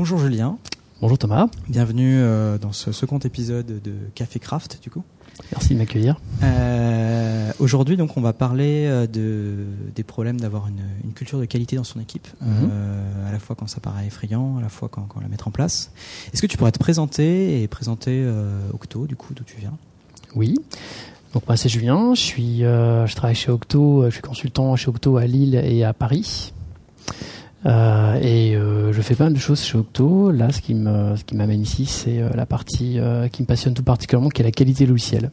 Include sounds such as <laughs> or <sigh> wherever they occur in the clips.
bonjour Julien. Bonjour Thomas. Bienvenue euh, dans ce second épisode de Café Craft du coup. Merci de m'accueillir. Euh, Aujourd'hui donc on va parler euh, de, des problèmes d'avoir une, une, culture de qualité dans son équipe, mm -hmm. à la fois quand ça paraît effrayant, à la fois quand, quand la mettre en place. Est-ce que tu pourrais te présenter et présenter Octo du coup d'où tu viens? Oui. Donc moi c'est Julien, je suis, je travaille chez Octo, je suis consultant chez Octo à Lille et à Paris. Euh, et euh, je fais pas mal de choses chez Octo. Là, ce qui me, ce qui m'amène ici, c'est euh, la partie euh, qui me passionne tout particulièrement, qui est la qualité logicielle.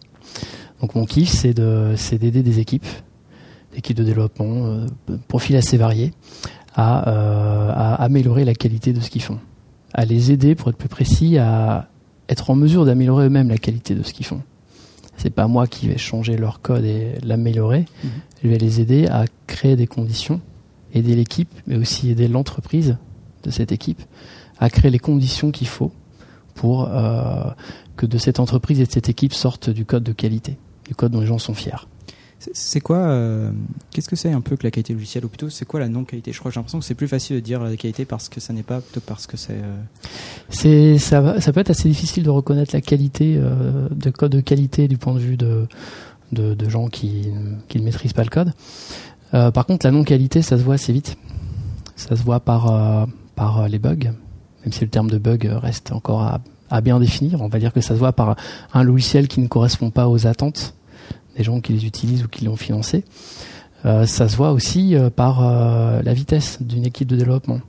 Donc mon kiff, c'est de, c'est d'aider des équipes, des équipes de développement, profils assez variés, à, à améliorer la qualité de ce qu'ils font, à les aider, pour être plus précis, à être en mesure d'améliorer eux-mêmes la qualité de ce qu'ils font. C'est pas moi qui vais changer leur code et l'améliorer. Mmh. Je vais les aider à créer des conditions aider l'équipe, mais aussi aider l'entreprise de cette équipe à créer les conditions qu'il faut pour euh, que de cette entreprise et de cette équipe sortent du code de qualité, du code dont les gens sont fiers. C'est quoi, euh, qu'est-ce que c'est un peu que la qualité logicielle, ou plutôt c'est quoi la non-qualité? Je crois j'ai l'impression que c'est plus facile de dire la qualité parce que ça n'est pas, plutôt parce que c'est. Euh... C'est ça, ça peut être assez difficile de reconnaître la qualité euh, de code de qualité du point de vue de, de, de gens qui, qui ne maîtrisent pas le code. Euh, par contre, la non-qualité, ça se voit assez vite. Ça se voit par, euh, par les bugs, même si le terme de bug reste encore à, bien définir. On va dire que ça se voit par un logiciel qui ne correspond pas aux attentes des gens qui les utilisent ou qui l'ont financé. Euh, ça se voit aussi euh, par euh, la vitesse d'une équipe de développement.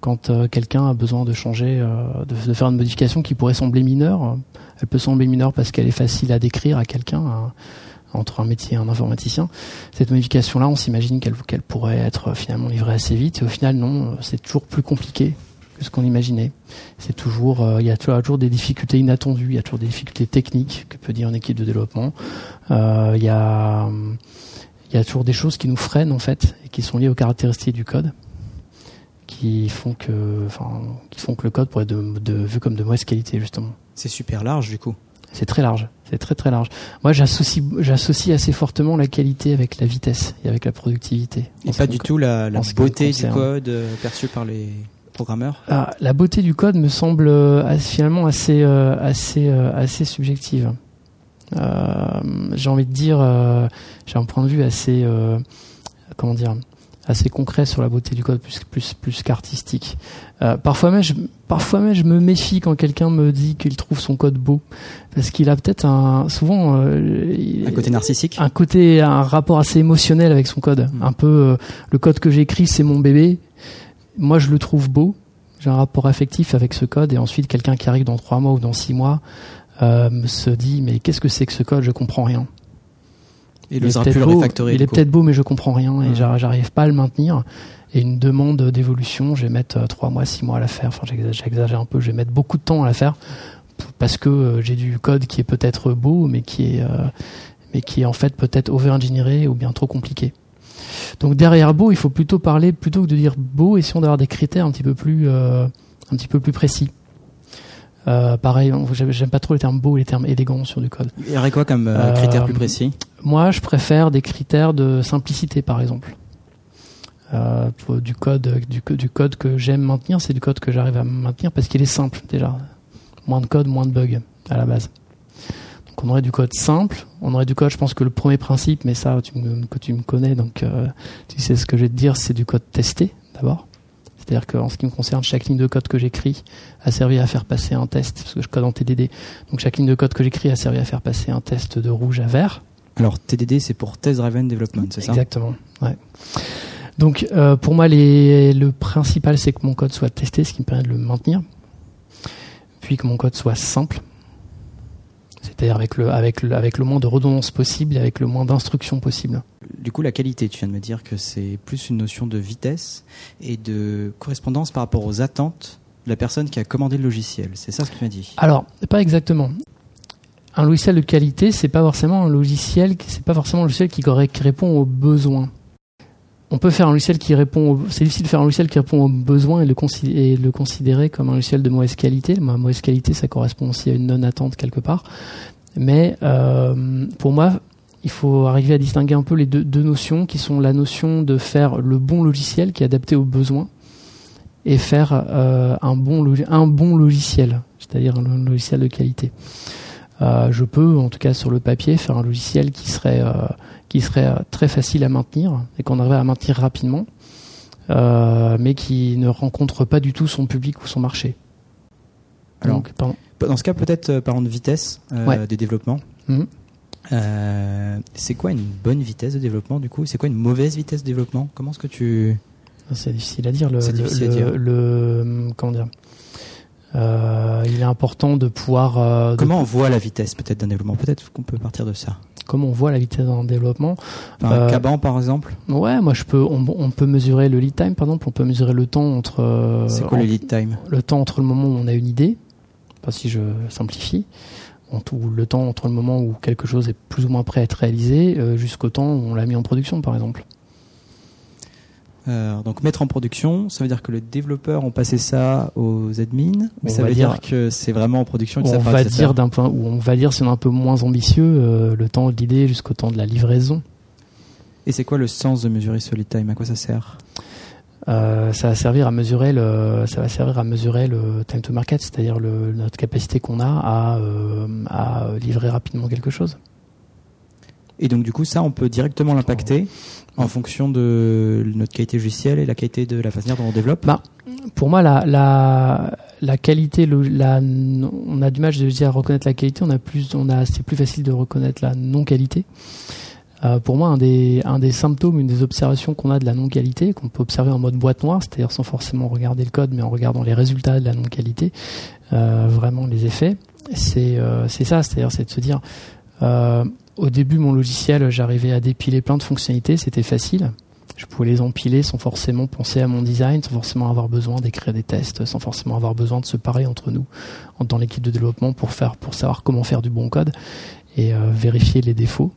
Quand quelqu'un a besoin de changer, de, faire une modification qui pourrait sembler mineure, elle peut sembler mineure parce qu'elle est facile à décrire à quelqu'un. Entre un métier et un informaticien. Cette modification-là, on s'imagine qu'elle pourrait être finalement livrée assez vite, et au final, non, c'est toujours plus compliqué que ce qu'on imaginait. C'est toujours, euh, il y a toujours des difficultés inattendues, il y a toujours des difficultés techniques que peut dire une équipe de développement. Euh, il y a, toujours des choses qui nous freinent en fait et qui sont liées aux caractéristiques du code qui font que, enfin, qui font que le code pourrait être de, vu comme de mauvaise qualité justement. C'est super large du coup. C'est très large, c'est très très large. Moi, j'associe j'associe assez fortement la qualité avec la vitesse et avec la productivité. Et pas du tout la, la beauté du code euh, perçue par les programmeurs? Ah, la beauté du code me semble euh, finalement assez euh, assez euh, assez subjective. J'ai envie de dire, j'ai un point de vue assez comment dire assez concret sur la beauté du code plus plus plus qu'artistique. Euh, parfois même je, parfois même je me méfie quand quelqu'un me dit qu'il trouve son code beau parce qu'il a peut-être un souvent euh, un côté narcissique, un côté un rapport assez émotionnel avec son code. Mmh. Un peu euh, le code que j'écris c'est mon bébé. Moi je le trouve beau. J'ai un rapport affectif avec ce code et ensuite quelqu'un qui arrive dans trois mois ou dans six mois se dit mais qu'est-ce que c'est que ce code? Je comprends rien. Il, est peut-être beau, il est peut-être beau, mais je comprends rien et j'arrive pas à le maintenir. Et une demande d'évolution, je vais mettre trois mois, six mois à la faire. Enfin, j'exagère un peu, je vais mettre beaucoup de temps à la faire parce que euh, j'ai du code qui est peut-être beau, mais qui est, euh, mais qui est en fait peut-être over-engineeré ou bien trop compliqué. Donc derrière beau, il faut plutôt parler plutôt que de dire beau, essayons d'avoir des critères un petit peu plus, euh, un petit peu plus précis. Euh, pareil, j'aime pas trop les termes beaux et les termes élégants sur du code. Il y aurait quoi comme euh, critères plus précis? Moi, je préfère des critères de simplicité, par exemple. Euh, du code, du, du code que j'aime maintenir, c'est du code que j'arrive à maintenir parce qu'il est simple déjà. Moins de code, moins de bugs à la base. Donc on aurait du code simple, on aurait du code. Je pense que le premier principe, mais ça, tu me, que tu me connais, donc euh, tu sais ce que je vais te dire, c'est du code testé d'abord. C'est-à-dire qu'en ce qui me concerne, chaque ligne de code que j'écris a servi à faire passer un test, parce que je code en TDD. Donc chaque ligne de code que j'écris a servi à faire passer un test de rouge à vert. Alors TDD, c'est pour Test Driven Development, c'est ça? Exactement. Ouais. Donc euh, pour moi, les, le principal, c'est que mon code soit testé, ce qui me permet de le maintenir. Puis que mon code soit simple, c'est-à-dire avec le, avec, le, avec le moins de redondance possible et avec le moins d'instructions possible. Du coup, la qualité, tu viens de me dire que c'est plus une notion de vitesse et de correspondance par rapport aux attentes de la personne qui a commandé le logiciel. C'est ça ce que tu m'as dit? Alors, pas exactement. Un logiciel de qualité, c'est pas forcément un logiciel, c'est pas forcément un logiciel qui, répond aux besoins. On peut faire un logiciel qui répond, c'est difficile de faire un logiciel qui répond aux besoins et le, le considérer comme un logiciel de mauvaise qualité. Ma mauvaise qualité, ça correspond aussi à une non-attente quelque part. Mais euh, pour moi, il faut arriver à distinguer un peu les deux, deux, notions qui sont la notion de faire le bon logiciel qui est adapté aux besoins et faire un, bon, un bon logiciel, c'est-à-dire un logiciel de qualité. je peux, en tout cas sur le papier, faire un logiciel qui serait, qui serait très facile à maintenir et qu'on arriverait à maintenir rapidement, mais qui ne rencontre pas du tout son public ou son marché. Alors, dans ce cas, peut-être euh, parlons de vitesse euh, des développements. Mhm. Euh, c'est quoi une bonne vitesse de développement du coup? C'est quoi une mauvaise vitesse de développement? Comment est-ce que tu C'est difficile à dire. Le, le, comment dire? Il est important de pouvoir. Comment on voit la vitesse peut-être d'un développement? Peut-être qu'on peut partir de ça. Comment on voit la vitesse d'un développement? Un Caban par exemple? Ouais, moi je peux. On, on, peut mesurer le lead time par exemple. On peut mesurer le temps entre. C'est quoi le lead time? Le temps entre le moment où on a une idée pas si je simplifie, ou le temps entre le moment où quelque chose est plus ou moins prêt à être réalisé euh, jusqu'au temps où on l'a mis en production, par exemple. Euh, donc mettre en production, ça veut dire que les développeurs ont passé ça aux admins, ça veut dire, que c'est vraiment en production. On va dire d'un point où on va dire si on est un peu moins ambitieux, euh, le temps de l'idée jusqu'au temps de la livraison. Et c'est quoi le sens de mesurer ce lead time? À quoi ça sert? Euh, ça va servir à mesurer le, ça va servir à mesurer le time to market, c'est-à-dire notre capacité qu'on a à, euh, à livrer rapidement quelque chose. Et donc du coup, ça, on peut directement l'impacter en fonction de notre qualité logicielle et la qualité de la façon dont on développe. Bah, pour moi, la, la, la qualité, la, on a du mal, je dire, à reconnaître la qualité. On a plus, on a, c'est plus facile de reconnaître la non qualité. Euh, pour moi, un des, symptômes, une des observations qu'on a de la non-qualité, qu'on peut observer en mode boîte noire, c'est-à-dire sans forcément regarder le code, mais en regardant les résultats de la non-qualité, euh, vraiment les effets, c'est euh, c'est ça, c'est-à-dire c'est de se dire, au début, mon logiciel, j'arrivais à dépiler plein de fonctionnalités, c'était facile. Je pouvais les empiler sans forcément penser à mon design, sans forcément avoir besoin d'écrire des tests, sans forcément avoir besoin de se parer entre nous dans l'équipe de développement pour faire, pour savoir comment faire du bon code et vérifier les défauts.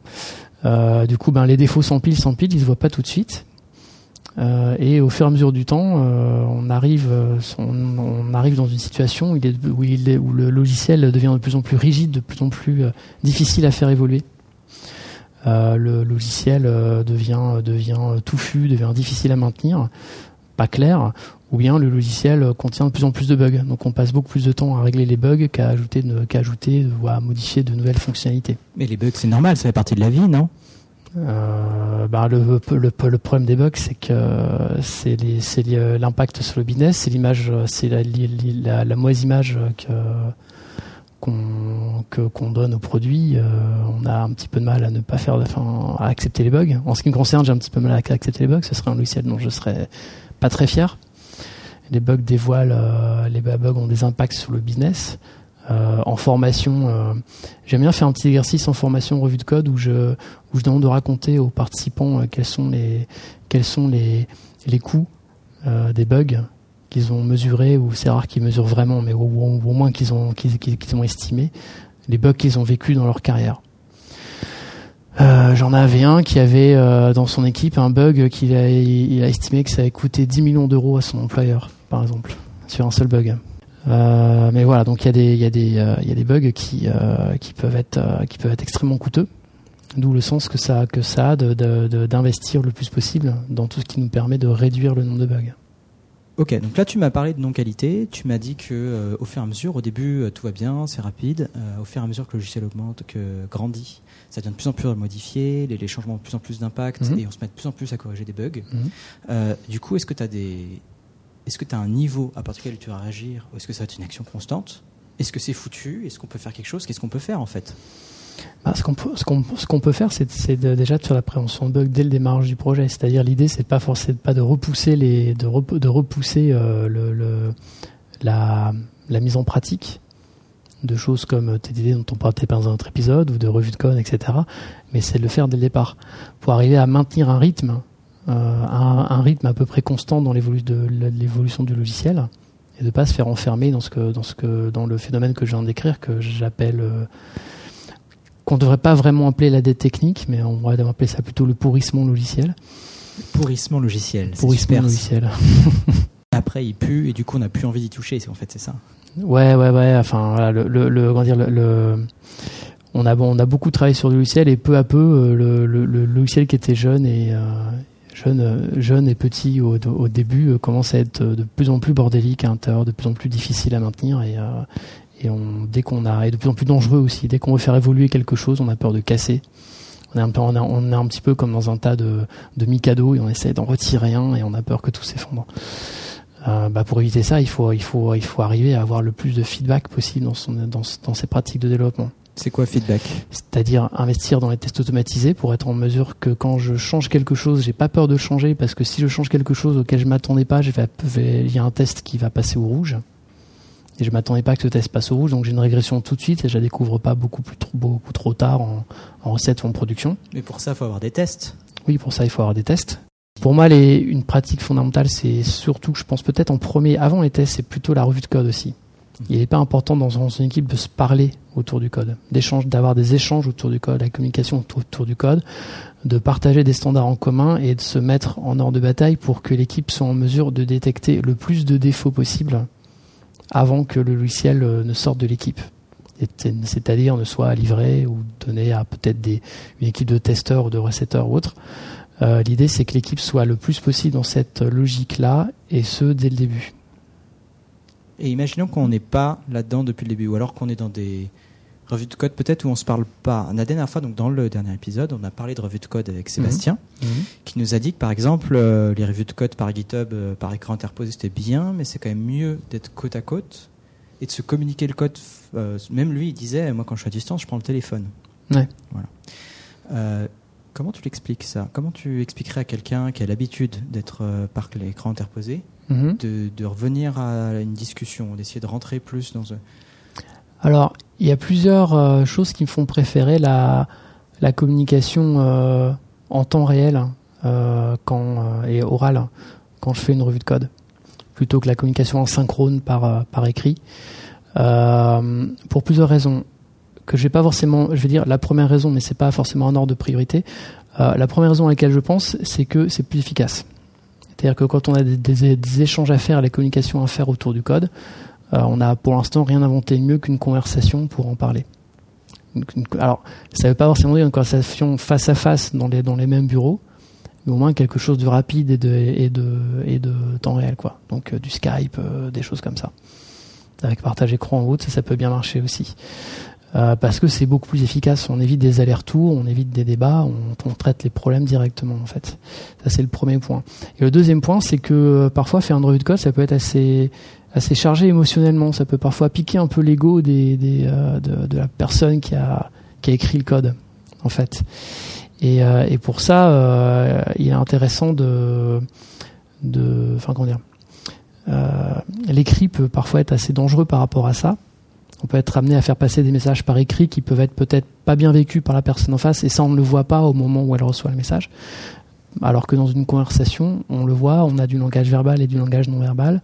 Euh, du coup, ben, les défauts s'empilent, s'empilent, ils se voient pas tout de suite. Euh, et au fur et à mesure du temps, euh, on arrive, dans une situation où, le logiciel devient de plus en plus rigide, de plus en plus difficile à faire évoluer. le logiciel devient touffu, devient difficile à maintenir, pas clair, ou bien le logiciel contient de plus en plus de bugs. Donc on passe beaucoup plus de temps à régler les bugs qu'à ajouter, qu'à ajouter ou à modifier de nouvelles fonctionnalités. Mais les bugs, c'est normal, ça fait partie de la vie, non? Euh, bah le, le, le, problème des bugs, c'est que c'est l'impact sur le business, c'est l'image, c'est la, la, la, mauvaise image que qu'on qu'on donne au produit. Euh, on a un petit peu de mal à ne pas faire, enfin, à accepter les bugs. En ce qui me concerne, j'ai un petit peu de mal à accepter les bugs. Ce serait un logiciel dont je serais pas très fier. Les bugs dévoilent, euh, les bugs ont des impacts sur le business. Euh, en formation, euh, j'aime bien faire un petit exercice en formation revue de code où je où je demande de raconter aux participants quels sont les quels sont les les coûts des bugs qu'ils ont mesurés ou c'est rare qu'ils mesurent vraiment, mais au, moins qu'ils ont qu'ils ont estimé les bugs qu'ils ont vécu dans leur carrière. Euh, J'en avais un qui avait euh, dans son équipe un bug qu'il a, estimé que ça avait coûté 10 millions d'euros à son employeur, par exemple, sur un seul bug. Euh, mais voilà, donc il y a des bugs qui peuvent être extrêmement coûteux. D'où le sens que ça que a d'investir le plus possible dans tout ce qui nous permet de réduire le nombre de bugs. Ok, donc là tu m'as parlé de non-qualité, tu m'as dit que au fur et à mesure, au début tout va bien, c'est rapide, au fur et à mesure que le logiciel augmente, que grandit, ça devient de plus en plus modifié, les, les changements ont de plus en plus d'impact mhm. et on se met de plus en plus à corriger des bugs. Mhm. du coup, est-ce que tu as des, est-ce que tu as un niveau à partir duquel tu vas réagir ou est-ce que ça va être une action constante? Est-ce que c'est foutu? Est-ce qu'on peut faire quelque chose? Qu'est-ce qu'on peut faire en fait? Bah, ce qu'on peut, faire, c'est, déjà de faire la prévention de bug dès le démarrage du projet. C'est-à-dire l'idée, c'est pas forcément pas de repousser euh, la, mise en pratique de choses comme TDD dont on parlait dans un autre épisode ou de revue de code, etc. Mais c'est de le faire dès le départ pour arriver à maintenir un rythme euh, un, rythme à peu près constant dans l'évolution du logiciel et de pas se faire enfermer dans le phénomène que je viens de décrire que j'appelle euh, qu'on devrait pas vraiment appeler la dette technique mais on devrait appeler ça plutôt le pourrissement logiciel. Pourrissement logiciel pourrissement logiciel. <laughs> Après il pue et du coup on n'a plus envie d'y toucher en fait c'est ça. Ouais ouais ouais enfin voilà le, le, le comment dire le, on a, on a beaucoup travaillé sur le logiciel et peu à peu, euh, le, logiciel qui était jeune et, jeune, jeune et petit au, au début commence à être de plus en plus bordélique à l'intérieur, de plus en plus difficile à maintenir et, et on, dès qu'on a, de plus en plus dangereux aussi, dès qu'on veut faire évoluer quelque chose, on a peur de casser. On est un, peu, on, est un petit peu comme dans un tas de, de mikado et on essaie d'en retirer un et on a peur que tout s'effondre. Euh, bah pour éviter ça, il faut, il, faut, il faut arriver à avoir le plus de feedback possible dans, son, dans, dans ses pratiques de développement. C'est quoi feedback? C'est-à-dire investir dans les tests automatisés pour être en mesure que quand je change quelque chose, j'ai pas peur de changer parce que si je change quelque chose auquel je m'attendais pas, il y a un test qui va passer au rouge et je m'attendais pas que ce test passe au rouge, donc j'ai une régression tout de suite et je la découvre pas beaucoup plus trop, beaucoup trop tard en, en recette ou en production. Mais pour ça, il faut avoir des tests. Oui, pour ça, il faut avoir des tests. Pour moi, les, une pratique fondamentale, c'est surtout, je pense peut-être en premier, avant les tests, c'est plutôt la revue de code aussi. Il n'est pas important dans une équipe de se parler autour du code, d'échange, d'avoir des échanges autour du code, la communication autour du code, de partager des standards en commun et de se mettre en ordre de bataille pour que l'équipe soit en mesure de détecter le plus de défauts possible avant que le logiciel euh, ne sorte de l'équipe. C'est-à-dire ne soit livré ou donné à peut-être une équipe de testeurs ou de recetteurs ou autre. Euh, l'idée, c'est que l'équipe soit le plus possible dans cette logique-là, et ce, dès le début. Et imaginons qu'on n'est pas là-dedans depuis le début, ou alors qu'on est dans des, revue de code peut-être où on se parle pas. La dernière fois, donc dans le dernier épisode, on a parlé de revue de code avec Sébastien, mhm. Mhm. qui nous a dit que par exemple, euh, les revues de code par GitHub, euh, par écran interposé, c'était bien, mais c'est quand même mieux d'être côte à côte et de se communiquer le code. Euh, même lui, il disait, moi quand je suis à distance, je prends le téléphone. Ouais. Voilà. comment tu l'expliques ça? Comment tu expliquerais à quelqu'un qui a l'habitude d'être par l'écran interposé, mhm. de, de, revenir à une discussion, d'essayer de rentrer plus dans... Alors, il y a plusieurs euh, choses qui me font préférer la, communication euh, en temps réel euh, quand, et orale quand je fais une revue de code, plutôt que la communication en synchrone par, écrit. pour plusieurs raisons que je vais pas forcément, je vais dire la première raison, mais c'est pas forcément un ordre de priorité. la première raison à laquelle je pense, c'est que c'est plus efficace. C'est-à-dire que quand on a des, des, échanges à faire, les communications à faire autour du code, euh, on n'a pour l'instant rien inventé mieux qu'une conversation pour en parler. Alors, ça ne veut pas forcément dire une conversation face à face dans les, mêmes bureaux, mais au moins quelque chose de rapide et de, temps réel. Donc, euh, du Skype, euh, des choses comme ça. Avec partage écran en route, ça, peut bien marcher aussi. parce que c'est beaucoup plus efficace. On évite des allers-retours, on évite des débats, on, on, traite les problèmes directement en fait. Ça c'est le premier point. Et le deuxième point, c'est que parfois faire une revue de code, ça peut être assez assez chargé émotionnellement. Ça peut parfois piquer un peu l'ego euh, de, la personne qui a, écrit le code, en fait. Et, euh, pour ça, euh, il est intéressant de, de, enfin comment dire, l'écrit peut parfois être assez dangereux par rapport à ça. On peut être amené à faire passer des messages par écrit qui peuvent être peut-être pas bien vécus par la personne en face, et ça on ne le voit pas au moment où elle reçoit le message. Alors que dans une conversation, on le voit, on a du langage verbal et du langage non verbal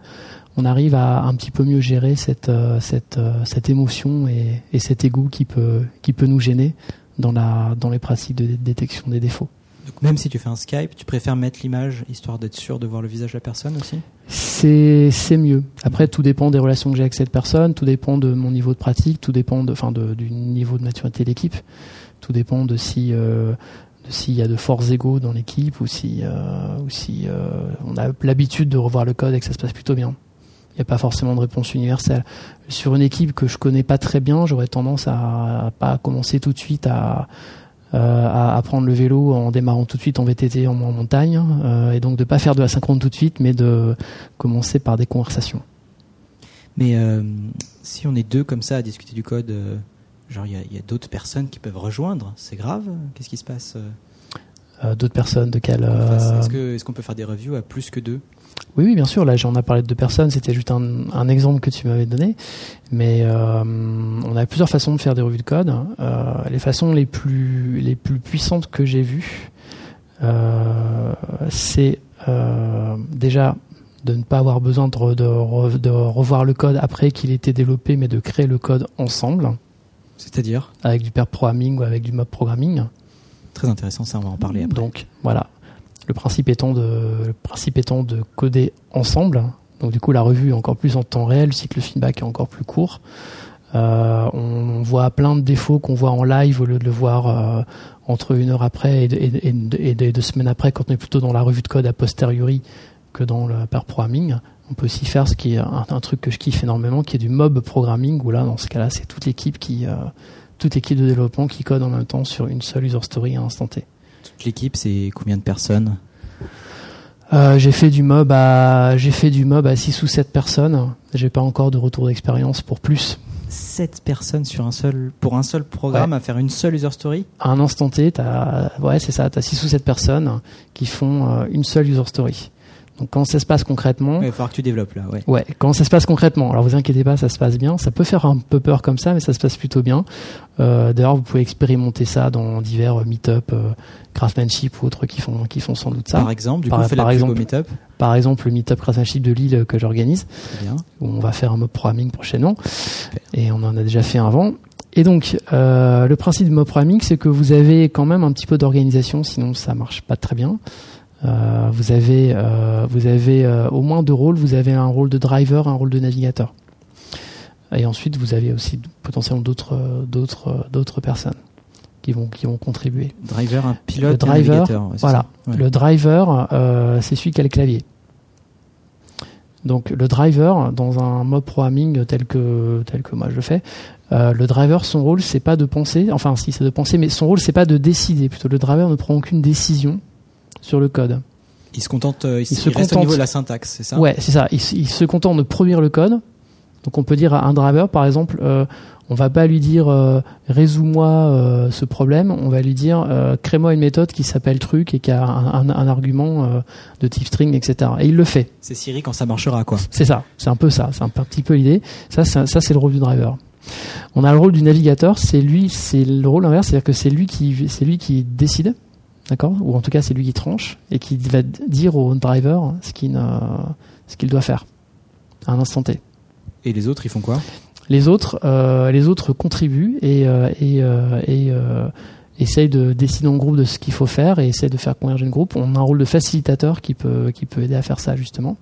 on arrive à un petit peu mieux gérer cette, euh, cette, euh, cette émotion et, et, cet ego qui peut, qui peut nous gêner dans, la, dans les pratiques de détection des défauts. Donc même si tu fais un Skype, tu préfères mettre l'image histoire d'être sûr de voir le visage de la personne aussi? C'est mieux. Après tout dépend des relations que j'ai avec cette personne, tout dépend de mon niveau de pratique, tout dépend de enfin de, du niveau de maturité de l'équipe, tout dépend de si euh, s'il y a de forts égaux dans l'équipe ou si euh, ou si euh, on a l'habitude de revoir le code et que ça se passe plutôt bien. N'y a pas forcément de réponse universelle. Sur une équipe que je connais pas très bien, j'aurais tendance à, à, pas commencer tout de suite à, euh, à, prendre le vélo en démarrant tout de suite en VTT en, montagne, euh, et donc de pas faire de la synchrone tout de suite, mais de commencer par des conversations. Mais euh, si on est deux comme ça à discuter du code, genre il y a, a d'autres personnes qui peuvent rejoindre, c'est grave? Qu'est-ce qui se passe D'autres personnes de quelle Est-ce qu'on est peut faire des reviews à plus que deux? Oui, oui, bien sûr. Là, j'en ai parlé de deux personnes. C'était juste un, exemple que tu m'avais donné. Mais euh, on a plusieurs façons de faire des revues de code. Euh, les façons les plus les plus puissantes que j'ai vues, euh, c'est déjà de ne pas avoir besoin de, de, revoir le code après qu'il ait été développé, mais de créer le code ensemble. C'est-à-dire? Avec du pair programming ou avec du mob programming. Très intéressant, ça, on va en parler après. Donc, voilà. Le principe étant de, coder ensemble. Donc du coup, la revue est encore plus en temps réel, le cycle feedback est encore plus court. on voit plein de défauts qu'on voit en live au lieu de le voir entre une heure après et, et, deux semaines après, quand on est plutôt dans la revue de code a posteriori que dans le pair programming. On peut aussi faire ce qui est un, truc que je kiffe énormément, qui est du mob programming, où là, dans ce cas-là, c'est toute l'équipe qui, euh, toute l'équipe de développement qui code en même temps sur une seule user story à instant T. Toute l'équipe, c'est combien de personnes euh, j'ai fait du mob à j'ai fait du mob à 6 ou 7 personnes. J'ai pas encore de retour d'expérience pour plus. 7 personnes sur un seul pour un seul programme à faire une seule user story À un instant T, t'as ouais, c'est ça, tu as 6 ou 7 personnes qui font euh, une seule user story. Donc quand ça se passe concrètement, il va falloir que tu développes là. Ouais. Ouais. Quand ça se passe concrètement, alors vous inquiétez pas, ça se passe bien. Ça peut faire un peu peur comme ça, mais ça se passe plutôt bien. Euh, D'ailleurs, vous pouvez expérimenter ça dans divers meet-up, euh, craftsmanship ou autres qui font qui font sans doute ça. Par exemple, du coup, par, fait par la exemple, meet-up. Par exemple, le meet-up craftsmanship de Lille que j'organise, où on va faire un mob programming prochainement, et on en a déjà fait un avant. Et donc, euh, le principe de mob programming, c'est que vous avez quand même un petit peu d'organisation, sinon ça marche pas très bien. Euh, vous avez, euh, vous avez euh, au moins deux rôles. Vous avez un rôle de driver, un rôle de navigateur. Et ensuite, vous avez aussi potentiellement d'autres, d'autres, d'autres personnes qui vont, qui vont contribuer. Driver, un pilote, le driver, navigateur. Voilà. Le driver, c'est celui qui a le clavier. Donc le driver, dans un mob programming tel que tel que moi je le fais, le driver, son rôle, c'est pas de penser, enfin si c'est de penser, mais son rôle, c'est pas de décider. Plutôt, le driver ne prend aucune décision sur le code. Il se contente, euh, il, se reste au niveau de la syntaxe, c'est ça? Ouais, c'est ça. Il, se contente de produire le code. Donc on peut dire à un driver, par exemple, euh, on va pas lui dire euh, résous-moi euh, ce problème. On va lui dire crée-moi une méthode qui s'appelle truc et qui a un, un, argument de type string, etc. Et il le fait. C'est Siri quand ça marchera, quoi. C'est ça. C'est un peu ça. C'est un petit peu l'idée. Ça, ça, c'est le rôle du driver. On a le rôle du navigateur. C'est lui, c'est le rôle inverse, c'est-à-dire que c'est lui qui, c'est lui qui décide d'accord Ou en tout cas, c'est lui qui tranche et qui va dire au driver ce qu'il ce qu'il doit faire à un instant T. Et les autres, ils font quoi? Les autres, euh, les autres contribuent et, euh, et, euh, et essayent de décider en groupe de ce qu'il faut faire et essayent de faire converger le groupe. On a un rôle de facilitateur qui peut qui peut aider à faire ça justement.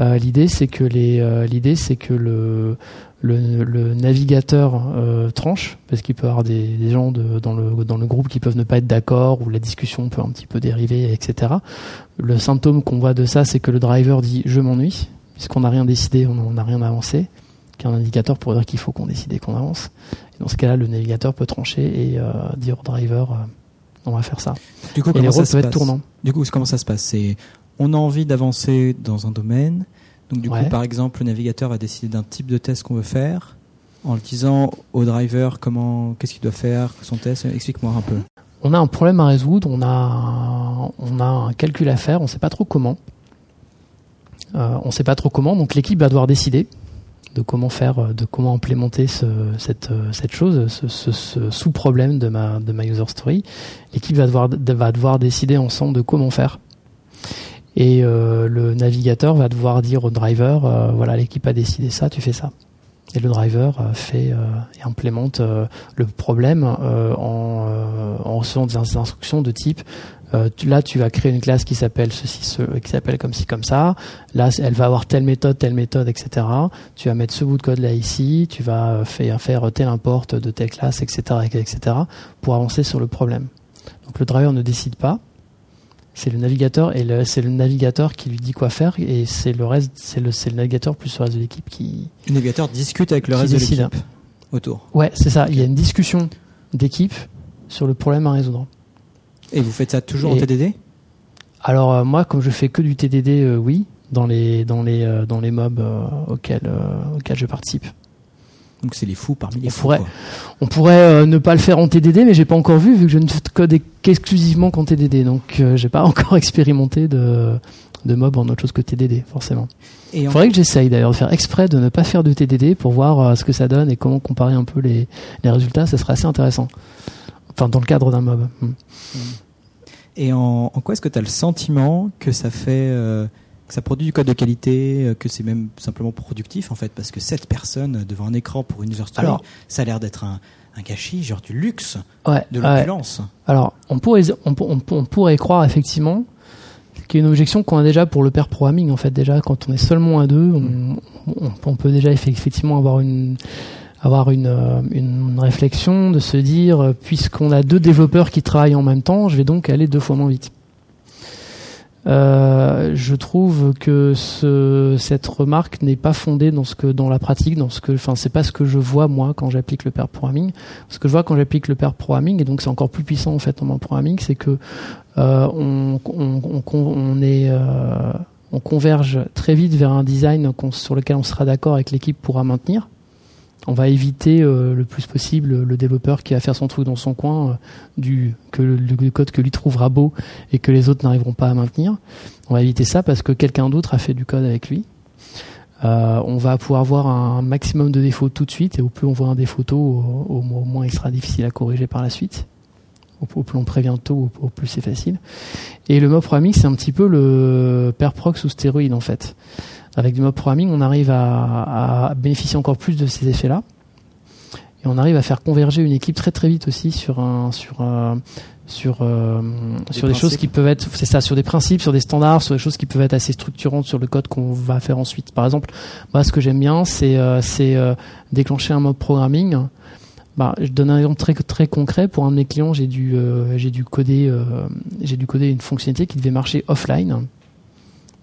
L'idée c'est que les l'idée c'est que le le, navigateur euh, tranche parce qu'il peut y avoir des, gens dans, le, dans le groupe qui peuvent ne pas être d'accord ou la discussion peut un petit peu dériver, etc. Le symptôme qu'on voit de ça, c'est que le driver dit je m'ennuie puisqu'on n'a rien décidé, on n'a rien avancé, qu'un indicateur pour dire qu'il faut qu'on décide et qu'on avance. Et dans ce cas-là, le navigateur peut trancher et euh, dire au driver euh, on va faire ça. Du coup, et les rôles peuvent être tournants. Du coup, comment ça se passe? C'est on a envie d'avancer dans un domaine donc du coup, par exemple, le navigateur va décider d'un type de test qu'on veut faire en le disant au driver comment, qu'est-ce qu'il doit faire, son test. Explique-moi un peu. On a un problème à résoudre, on a, on a un calcul à faire, on ne sait pas trop comment. Euh, on ne sait pas trop comment, donc l'équipe va devoir décider de comment faire, de comment implémenter ce, cette, cette chose, ce, ce, sous-problème de ma, de ma user story. L'équipe va devoir, va devoir décider ensemble de comment faire. Et euh, le navigateur va devoir dire au driver, euh, voilà, l'équipe a décidé ça, tu fais ça. Et le driver euh, fait et implémente le problème en, en recevant des instructions de type là tu vas créer une classe qui s'appelle ceci ce, qui s'appelle comme ci comme ça. Là elle va avoir telle méthode telle méthode etc tu vas mettre ce bout de code là ici. Tu vas faire, faire tel import de telle classe etc etc pour avancer sur le problème. Donc le driver ne décide pas c'est le navigateur et c'est le navigateur qui lui dit quoi faire et c'est le reste c'est le le navigateur plus le reste de l'équipe qui le navigateur discute avec le reste de l'équipe autour. Ouais c'est ça. Il y a une discussion d'équipe sur le problème à résoudre. Et vous faites ça toujours en TDD alors euh, moi comme je fais que du TDD euh, oui dans les dans les euh, dans les mobs auxquels auxquels je participe donc c'est les fous parmi les on fous. Pourrait, on pourrait euh, ne pas le faire en TDD, mais j'ai pas encore vu vu que je ne code qu'exclusivement qu'en TDD. Donc euh, j'ai pas <laughs> encore expérimenté de de mob en autre chose que TDD forcément. Il faudrait que j'essaye d'ailleurs de faire exprès de ne pas faire de TDD pour voir euh, ce que ça donne et comment comparer un peu les, les résultats. Ça serait assez intéressant. Enfin dans le cadre d'un mob. Hmm. Et en, en quoi est-ce que tu as le sentiment que ça fait que ça produit du code de qualité, euh, que c'est même simplement productif en fait, parce que cette personne devant un écran pour une user story, ça a l'air d'être un, un gâchis, genre du luxe, de l'opulence. Alors, on pourrait, on, pourrait croire effectivement qu'il y a une objection qu'on a déjà pour le pair programming en fait déjà quand on est seulement à deux, on, peut déjà effectivement avoir une avoir une, une réflexion, de se dire, puisqu'on a deux développeurs qui travaillent en même temps, je vais donc aller deux fois moins vite. Euh, je trouve que ce, cette remarque n'est pas fondée dans ce que dans la pratique, dans ce que, enfin, c'est pas ce que je vois moi quand j'applique le pair programming. Ce que je vois quand j'applique le pair programming, et donc c'est encore plus puissant en fait en mon programming, c'est que euh, on, on, on, est euh, on converge très vite vers un design sur lequel on sera d'accord avec l'équipe pourra maintenir on va éviter euh, le plus possible le développeur qui va faire son truc dans son coin, euh, du que le, code que lui trouvera beau et que les autres n'arriveront pas à maintenir. On va éviter ça parce que quelqu'un d'autre a fait du code avec lui. Euh, on va pouvoir voir un maximum de défauts tout de suite et au plus on voit un défaut tôt, au, moins il sera difficile à corriger par la suite. Au, plus on prévient tôt, au, plus c'est facile. Et le mob programming, c'est un petit peu le pair proc sous stéroïde en fait. Avec du mob programming, on arrive à, bénéficier encore plus de ces effets-là. Et on arrive à faire converger une équipe très très vite aussi sur un sur euh, sur euh, des sur des choses qui peuvent être c'est ça sur des principes sur des standards sur des choses qui peuvent être assez structurantes sur le code qu'on va faire ensuite. Par exemple moi ce que j'aime bien c'est euh, c'est déclencher un mob programming. Bah, je donne un exemple très très concret. Pour un de mes clients j'ai dû j'ai dû coder j'ai dû coder une fonctionnalité qui devait marcher offline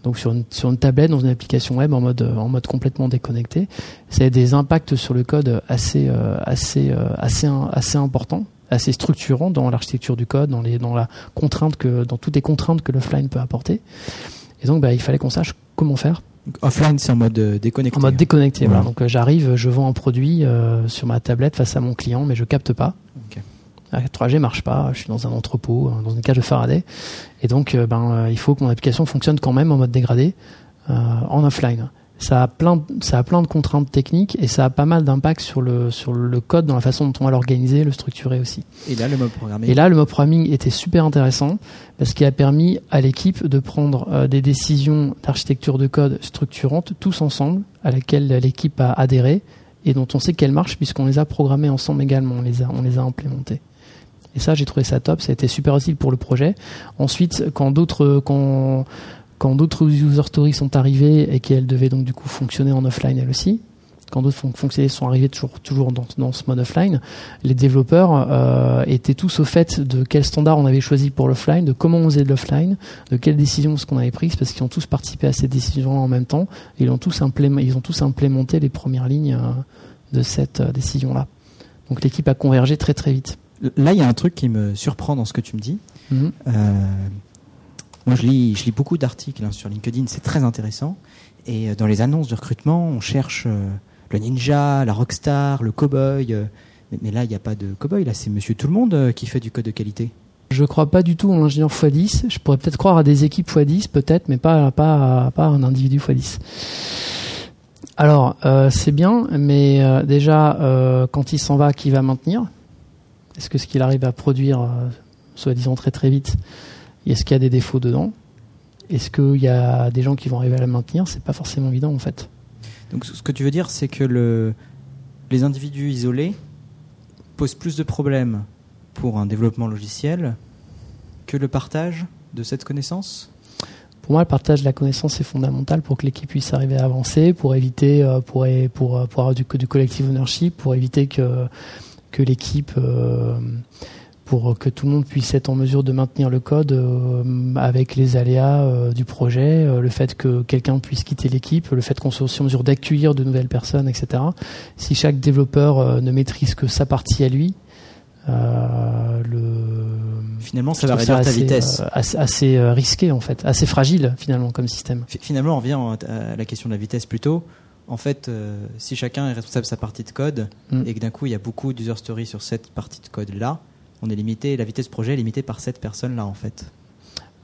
donc sur une, sur une tablette dans une application web en mode en mode complètement déconnecté. Ça a des impacts sur le code assez euh, assez euh, assez assez importants, assez structurants dans l'architecture du code, dans les dans la contrainte que dans toutes les contraintes que l'offline peut apporter. Et donc bah, il fallait qu'on sache comment faire. Offline, c'est en mode euh, déconnecté. En mode déconnecté, voilà. Donc j'arrive, je vends un produit sur ma tablette face à mon client, mais je capte pas. Okay. 3G marche pas, je suis dans un entrepôt, dans une cage de Faraday, et donc euh, ben euh, il faut que mon application fonctionne quand même en mode dégradé, euh, en offline. Ça a plein, ça a plein de contraintes techniques et ça a pas mal d'impact sur le sur le code dans la façon dont on va l'organiser, le structurer aussi. Et là le mode programming. Et là le mode programming était super intéressant parce qu'il a permis à l'équipe de prendre des décisions d'architecture de code structurantes tous ensemble, à laquelle l'équipe a adhéré et dont on sait qu'elles marchent puisqu'on les a programmées ensemble également, on les a on les a implémentées. Et ça, j'ai trouvé ça top. Ça a été super utile pour le projet. Ensuite, quand d'autres, quand, d'autres user stories sont arrivées et qu'elles devaient donc du coup fonctionner en offline elles aussi, quand d'autres fonctionnalités sont arrivées toujours, toujours dans, dans ce mode offline, les développeurs euh, étaient tous au fait de quel standard on avait choisi pour l'offline, de comment on faisait de l'offline, de quelles décisions ce qu'on avait prises, parce qu'ils ont tous participé à ces décisions en même temps, et ils ont tous, ils ont tous implémenté les premières lignes euh, de cette euh, décision-là. Donc l'équipe a convergé très très vite. Là, il y a un truc qui me surprend dans ce que tu me dis. Mhm. Euh, moi, je lis, je lis beaucoup d'articles hein, sur LinkedIn, c'est très intéressant. Et euh, dans les annonces de recrutement, on cherche euh, le ninja, la rockstar, le cowboy. mais, là, il n'y a pas de cowboy, là, c'est monsieur tout le monde qui fait du code de qualité. Je ne crois pas du tout en l'ingénieur x10. Je pourrais peut-être croire à des équipes x10, peut-être, mais pas, pas, pas un individu x10. Alors, c'est bien, mais déjà, quand il s'en va, qui va maintenir? Est-ce que ce qu'il arrive à produire, euh, soi-disant très très vite, est-ce qu'il y a des défauts dedans? Est-ce qu'il y a des gens qui vont arriver à le maintenir? C'est pas forcément évident en fait. Donc ce que tu veux dire, c'est que le, les individus isolés posent plus de problèmes pour un développement logiciel que le partage de cette connaissance? Pour moi, le partage de la connaissance est fondamental pour que l'équipe puisse arriver à avancer, pour éviter, euh, pour, pour, pour avoir du, du collective ownership, pour éviter que que l'équipe euh, pour que tout le monde puisse être en mesure de maintenir le code euh, avec les aléas euh, du projet, le fait que quelqu'un puisse quitter l'équipe, le fait qu'on soit aussi en mesure d'accueillir de nouvelles personnes, etc. Si chaque développeur ne maîtrise que sa partie à lui, le finalement ça va réduire ta vitesse. assez, risqué en fait. Assez fragile finalement comme système. Finalement on revient à la question de la vitesse plutôt en fait, euh, si chacun est responsable de sa partie de code mm. et que d'un coup il y a beaucoup d'user stories sur cette partie de code là, on est limité, la vitesse projet est limitée par cette personne là en fait.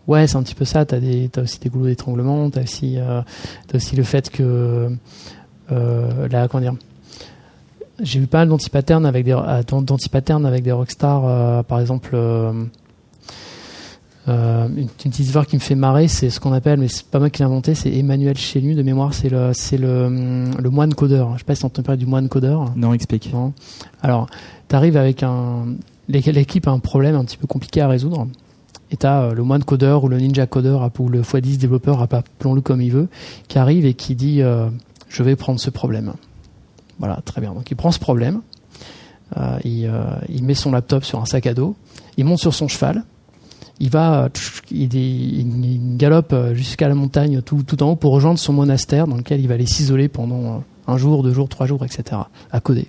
Ouais, c'est un petit peu ça. T'as as aussi des goulots d'étranglement. T'as aussi, euh, as aussi le fait que euh, là, comment dire, j'ai vu pas mal d'anti-patterns avec des avec des rockstars, euh, par exemple. Euh, une, petite histoire qui me fait marrer, c'est ce qu'on appelle, mais c'est pas moi qui l'ai inventé, c'est Emmanuel Chénu de mémoire, c'est le, c'est le, le moine codeur. Je sais pas si on entend parler du moine codeur. Non, explique. Non. Alors, t'arrives avec un, l'équipe a un problème un petit peu compliqué à résoudre. Et t'as euh, le moine codeur ou le ninja codeur ou le x10 développeur, appelons-le comme il veut, qui arrive et qui dit, euh, je vais prendre ce problème. Voilà, très bien. Donc il prend ce problème, il, il met son laptop sur un sac à dos, il monte sur son cheval, il va, il, galope jusqu'à la montagne tout, en haut pour rejoindre son monastère dans lequel il va aller s'isoler pendant un jour, deux jours, trois jours, etc. à coder.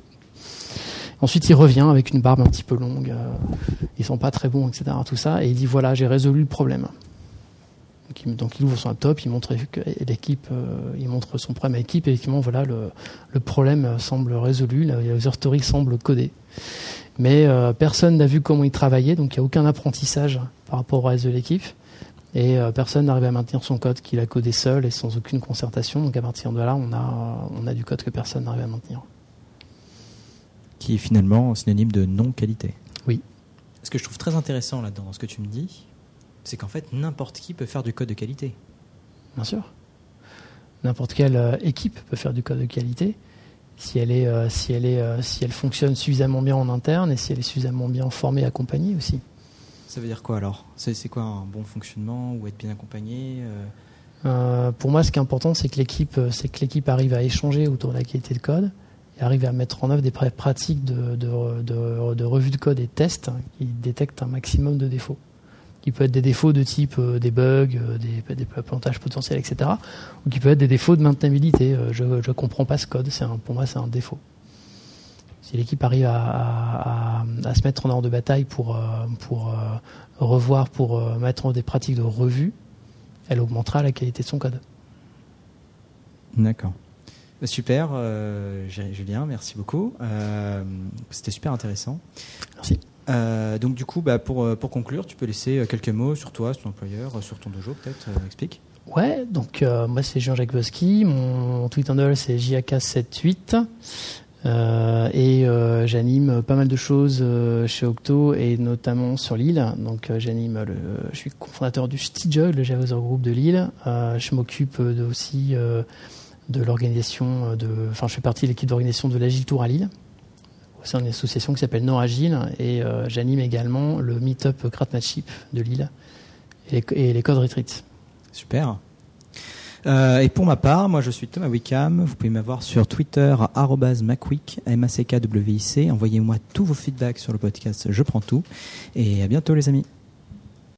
Ensuite, il revient avec une barbe un petit peu longue, euh, ils sont pas très bons, etc. Tout ça, et il dit voilà, j'ai résolu le problème. Donc il, ouvre son laptop, il montre l'équipe, euh, il montre son problème à l'équipe, et effectivement, voilà, le, le problème semble résolu, la user story semble codée. Mais euh, personne n'a vu comment il travaillait, donc il n'y a aucun apprentissage par rapport au reste de l'équipe. Et euh, personne n'arrive à maintenir son code qu'il a codé seul et sans aucune concertation. Donc à partir de là, on a, on a du code que personne n'arrive à maintenir. Qui est finalement synonyme de non-qualité. Oui. Ce que je trouve très intéressant là-dedans, dans ce que tu me dis, c'est qu'en fait, n'importe qui peut faire du code de qualité. Bien sûr. N'importe quelle euh, équipe peut faire du code de qualité si elle, est, euh, si, elle est, si elle fonctionne suffisamment bien en interne et si elle est suffisamment bien formée et accompagnée aussi. Ça veut dire quoi alors? C'est quoi un bon fonctionnement ou être bien accompagné euh? Euh, Pour moi, ce qui est important, c'est que l'équipe, euh, c'est que l'équipe arrive à échanger autour de la qualité de code et arrive à mettre en œuvre des pratiques de, de, de, revue de code et de tests qui détectent un maximum de défauts. Qui peut être des défauts de type des bugs, des, des, plantages potentiels, etc. Ou qui peut être des défauts de maintenabilité. je ne comprends pas ce code, pour moi c'est un défaut si l'équipe arrive à, se mettre en ordre de bataille pour, euh, pour euh, revoir, pour euh, mettre en des pratiques de revue, elle augmentera la qualité de son code. D'accord. Super, Julien, merci beaucoup. C'était super intéressant. Merci. Donc du coup, bah, pour, pour conclure, tu peux laisser quelques mots sur toi, sur ton employeur, sur ton dojo peut-être, explique. Ouais, donc moi c'est Jean-Jacques Bosky, mon tweet handle c'est JAK78. Euh, et euh, j'anime pas mal de choses euh, chez Octo et notamment sur Lille. Donc j'anime, je suis cofondateur du Stijog, le Java Group de Lille. je m'occupe aussi de l'organisation de, enfin je fais partie de l'équipe d'organisation de l'Agile Tour à Lille. C'est une association qui s'appelle Nord Agile et j'anime également le Meetup Kratmatship de Lille et les, et les Code Retreat. Super. Euh, et pour ma part, moi je suis Thomas Wickham. Vous pouvez m'avoir sur Twitter @macwick m a c k w i c. Envoyez-moi tous vos feedbacks sur le podcast, je prends tout. Et à bientôt les amis.